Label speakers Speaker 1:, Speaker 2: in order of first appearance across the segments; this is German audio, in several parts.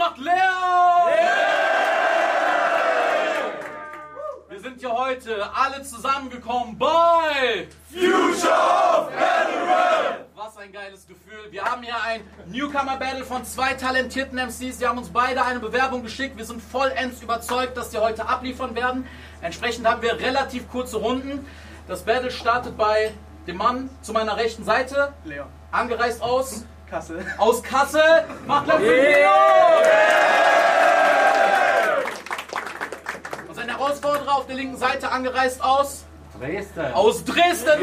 Speaker 1: macht Leon! Wir sind hier heute alle zusammengekommen bei
Speaker 2: Future of Battle
Speaker 1: Was ein geiles Gefühl. Wir haben hier ein Newcomer Battle von zwei talentierten MCs. Die haben uns beide eine Bewerbung geschickt. Wir sind vollends überzeugt, dass sie heute abliefern werden. Entsprechend haben wir relativ kurze Runden. Das Battle startet bei dem Mann zu meiner rechten Seite.
Speaker 3: Leon.
Speaker 1: Angereist aus
Speaker 3: Kassel.
Speaker 1: aus Kassel. Macht Platz für Leo! Und sein Herausforderer auf der linken Seite angereist aus
Speaker 4: Dresden.
Speaker 1: aus Dresden.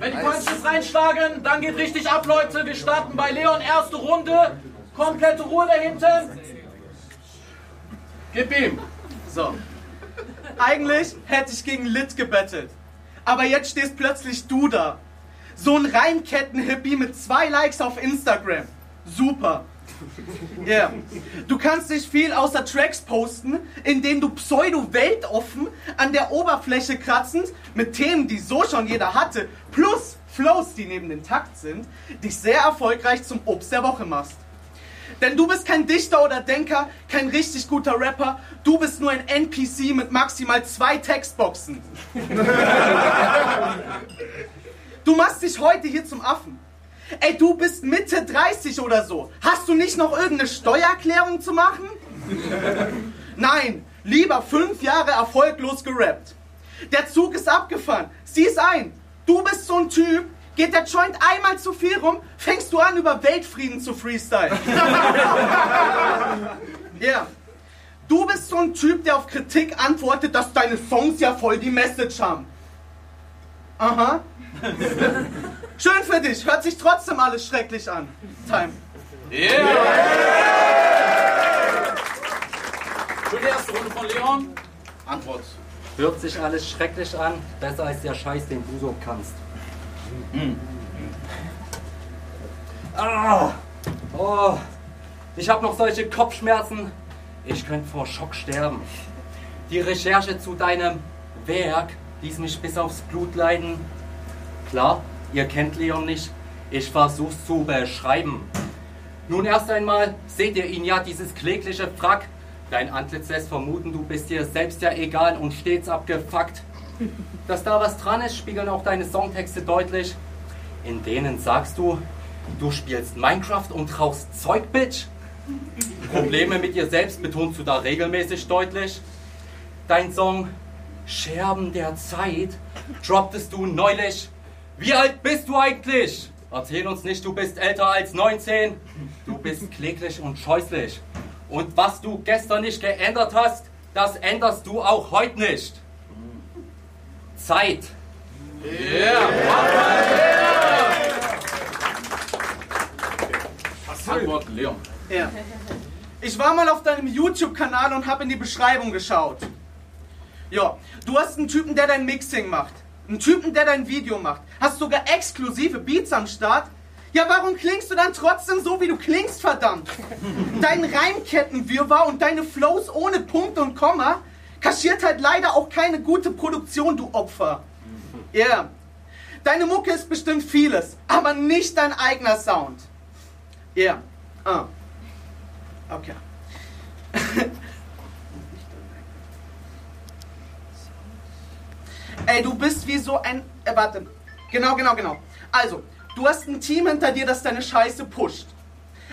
Speaker 1: Wenn die Punches reinschlagen, dann geht richtig ab, Leute. Wir starten bei Leon, erste Runde. Komplette Ruhe da hinten. Gib ihm.
Speaker 3: So. Eigentlich hätte ich gegen Lit gebettelt. Aber jetzt stehst plötzlich du da. So ein Reimketten-Hippie mit zwei Likes auf Instagram. Super. Yeah. Du kannst nicht viel außer Tracks posten, indem du pseudo-weltoffen an der Oberfläche kratzend mit Themen, die so schon jeder hatte, plus Flows, die neben dem Takt sind, dich sehr erfolgreich zum Obst der Woche machst. Denn du bist kein Dichter oder Denker, kein richtig guter Rapper, du bist nur ein NPC mit maximal zwei Textboxen. Du machst dich heute hier zum Affen. Ey, du bist Mitte 30 oder so. Hast du nicht noch irgendeine Steuererklärung zu machen? Nein, lieber fünf Jahre erfolglos gerappt. Der Zug ist abgefahren. Sieh's ein. Du bist so ein Typ, geht der Joint einmal zu viel rum, fängst du an, über Weltfrieden zu freestylen. Ja. Du bist so ein Typ, der auf Kritik antwortet, dass deine Songs ja voll die Message haben. Aha. Schön für dich, hört sich trotzdem alles schrecklich an. Time.
Speaker 1: Yeah. Für die erste Runde von Leon. Antwort.
Speaker 4: Hört sich alles schrecklich an, besser als der Scheiß, den du so kannst. Ah, oh, ich habe noch solche Kopfschmerzen. Ich könnte vor Schock sterben. Die Recherche zu deinem Werk ließ mich bis aufs Blut leiden. Klar, ihr kennt Leon nicht. Ich versuch's zu beschreiben. Nun erst einmal seht ihr ihn ja, dieses klägliche Frack. Dein Antlitz lässt vermuten, du bist dir selbst ja egal und stets abgefuckt. Dass da was dran ist, spiegeln auch deine Songtexte deutlich. In denen sagst du, du spielst Minecraft und traust Zeug, Bitch. Probleme mit dir selbst betonst du da regelmäßig deutlich. Dein Song Scherben der Zeit dropptest du neulich. Wie alt bist du eigentlich? Erzähl uns nicht, du bist älter als 19. Du bist kläglich und scheußlich. Und was du gestern nicht geändert hast, das änderst du auch heute nicht. Zeit.
Speaker 1: Antwort Leon.
Speaker 3: Ja. Ich war mal auf deinem YouTube-Kanal und habe in die Beschreibung geschaut. Ja, du hast einen Typen, der dein Mixing macht. Einen Typen, der dein Video macht. Hast sogar exklusive Beats am Start. Ja, warum klingst du dann trotzdem so, wie du klingst, verdammt? Dein Reimkettenwirrwarr und deine Flows ohne Punkt und Komma kaschiert halt leider auch keine gute Produktion, du Opfer. Ja. Yeah. Deine Mucke ist bestimmt vieles, aber nicht dein eigener Sound. Ja. Yeah. Ah. Okay. Ey, du bist wie so ein. Äh, warte. Genau, genau, genau. Also, du hast ein Team hinter dir, das deine Scheiße pusht.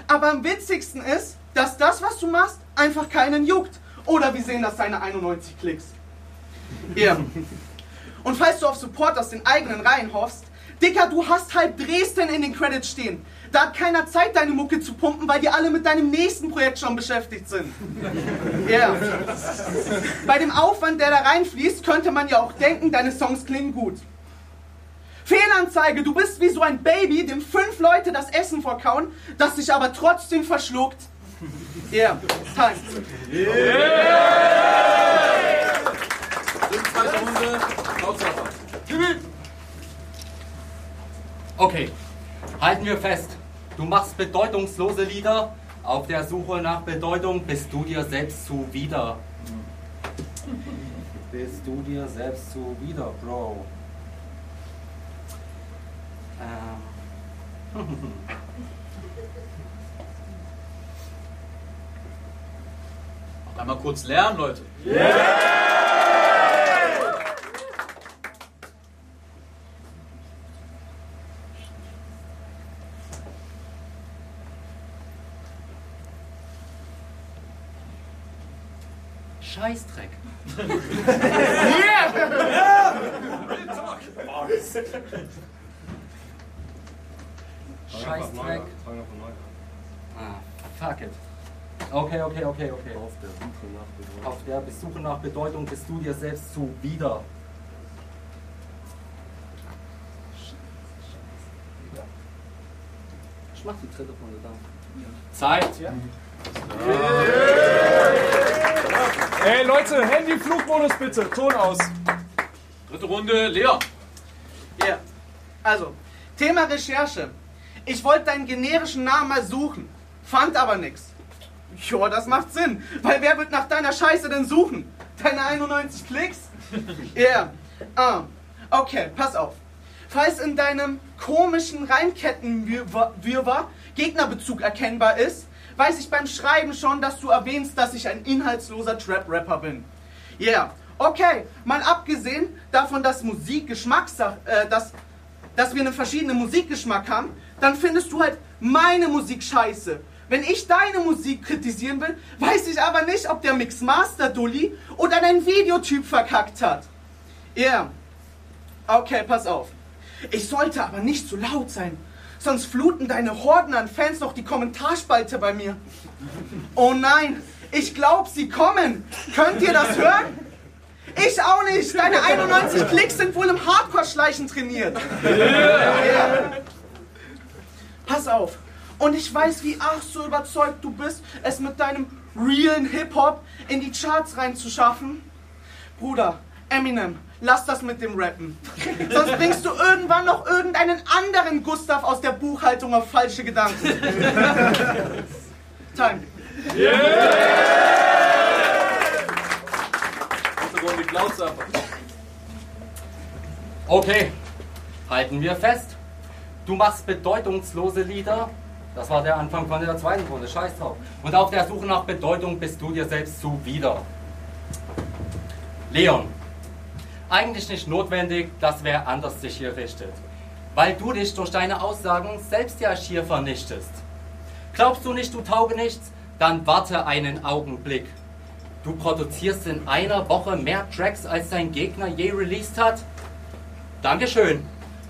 Speaker 3: Aber am witzigsten ist, dass das, was du machst, einfach keinen juckt. Oder wir sehen das deine 91 Klicks. Ja. Und falls du auf Support aus den eigenen Reihen hoffst, Dicker, du hast halt Dresden in den Credits stehen. Da hat keiner Zeit, deine Mucke zu pumpen, weil die alle mit deinem nächsten Projekt schon beschäftigt sind. Ja. Yeah. Bei dem Aufwand, der da reinfließt, könnte man ja auch denken, deine Songs klingen gut. Fehlanzeige, du bist wie so ein Baby, dem fünf Leute das Essen vorkauen, das sich aber trotzdem verschluckt. Ja, yeah. time.
Speaker 1: Zweite Runde.
Speaker 4: Okay, halten wir fest. Du machst bedeutungslose Lieder. Auf der Suche nach Bedeutung bist du dir selbst zuwider. Bist du dir selbst zuwider, Bro. Ähm,
Speaker 1: Einmal kurz lernen, Leute.
Speaker 4: Scheißdreck. Scheißdreck. Ah, fuck it. Okay, okay, okay, okay.
Speaker 5: Auf der Suche nach Bedeutung.
Speaker 4: Auf der Besuche nach Bedeutung bist du dir selbst zuwider. Ich mach die dritte Runde dann.
Speaker 1: Zeit.
Speaker 6: Ey Leute, Handy-Flugmodus bitte, Ton aus.
Speaker 1: Dritte Runde, Leon.
Speaker 3: Ja. Also, Thema Recherche. Ich wollte deinen generischen Namen mal suchen, fand aber nix. Joa, das macht Sinn, weil wer wird nach deiner Scheiße denn suchen? Deine 91 Klicks? Ja. Yeah. Ah. Okay, pass auf. Falls in deinem komischen Reimkettenwirrwarr Gegnerbezug erkennbar ist, weiß ich beim Schreiben schon, dass du erwähnst, dass ich ein inhaltsloser Trap-Rapper bin. Ja, yeah. okay, mal abgesehen davon, dass Musikgeschmackssache, äh, dass, dass wir einen verschiedenen Musikgeschmack haben, dann findest du halt meine Musik scheiße. Wenn ich deine Musik kritisieren will, weiß ich aber nicht, ob der Mixmaster Dulli oder dein Videotyp verkackt hat. Ja. Yeah. Okay, pass auf. Ich sollte aber nicht zu laut sein, sonst fluten deine Horden an Fans noch die Kommentarspalte bei mir. Oh nein, ich glaub, sie kommen. Könnt ihr das hören? Ich auch nicht. Deine 91 Klicks sind wohl im Hardcore-Schleichen trainiert. Yeah. Pass auf. Und ich weiß, wie ach so überzeugt du bist, es mit deinem realen Hip-Hop in die Charts reinzuschaffen. Bruder, Eminem, lass das mit dem Rappen. Sonst bringst du irgendwann noch irgendeinen anderen Gustav aus der Buchhaltung auf falsche Gedanken. Time.
Speaker 1: Einfach.
Speaker 4: Okay, halten wir fest. Du machst bedeutungslose Lieder. Das war der Anfang von der zweiten Runde. Scheiß drauf. Und auf der Suche nach Bedeutung bist du dir selbst zuwider. Leon, eigentlich nicht notwendig, dass wer anders sich hier richtet. Weil du dich durch deine Aussagen selbst ja schier vernichtest. Glaubst du nicht, du tauge nichts? Dann warte einen Augenblick. Du produzierst in einer Woche mehr Tracks, als dein Gegner je released hat? Dankeschön.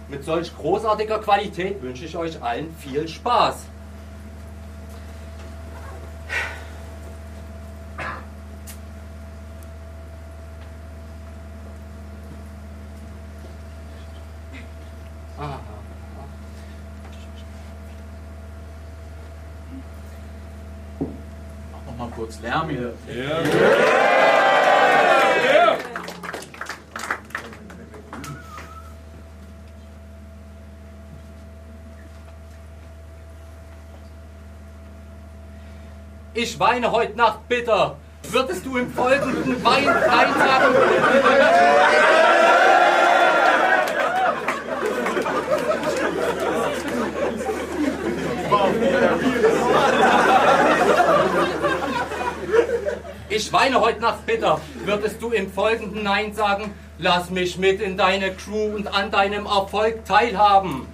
Speaker 4: Mit solch großartiger Qualität wünsche ich euch allen viel Spaß.
Speaker 1: Kurz Lärm hier.
Speaker 4: Ich weine heute Nacht bitter. Würdest du im folgenden Wein einsagen? Ich weine heute Nacht bitter. Würdest du im folgenden Nein sagen? Lass mich mit in deine Crew und an deinem Erfolg teilhaben.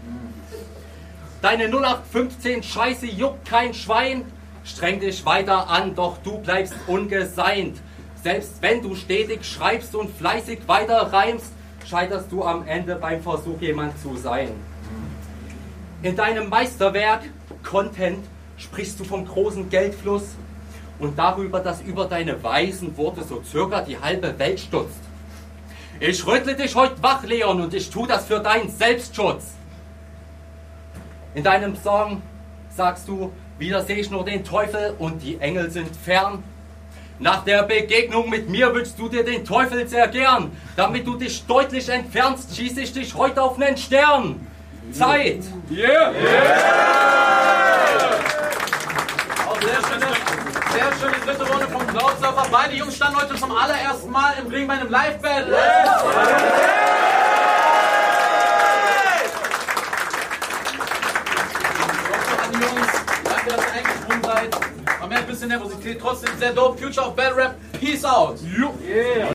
Speaker 4: Deine 0815 Scheiße juckt kein Schwein. Streng dich weiter an, doch du bleibst ungeseint. Selbst wenn du stetig schreibst und fleißig weiter reimst, scheiterst du am Ende beim Versuch, jemand zu sein. In deinem Meisterwerk Content sprichst du vom großen Geldfluss und darüber, dass über deine weisen Worte so circa die halbe Welt stutzt. Ich rüttle dich heute wach, Leon, und ich tu das für deinen Selbstschutz. In deinem Song sagst du, wieder sehe ich nur den Teufel und die Engel sind fern. Nach der Begegnung mit mir wünschst du dir den Teufel sehr gern. Damit du dich deutlich entfernst, schieße ich dich heute auf einen Stern. Zeit.
Speaker 1: Auch sehr schöne, sehr schöne dritte Runde vom Cloudsurfer. Beide Jungs standen heute zum allerersten Mal im Ring bei einem Live-Battle. Danke, dass ihr eingesprungen seid. Man merkt ein bisschen Nervosität. Trotzdem sehr dope. Future of Battle Rap. Peace out.
Speaker 6: Yeah.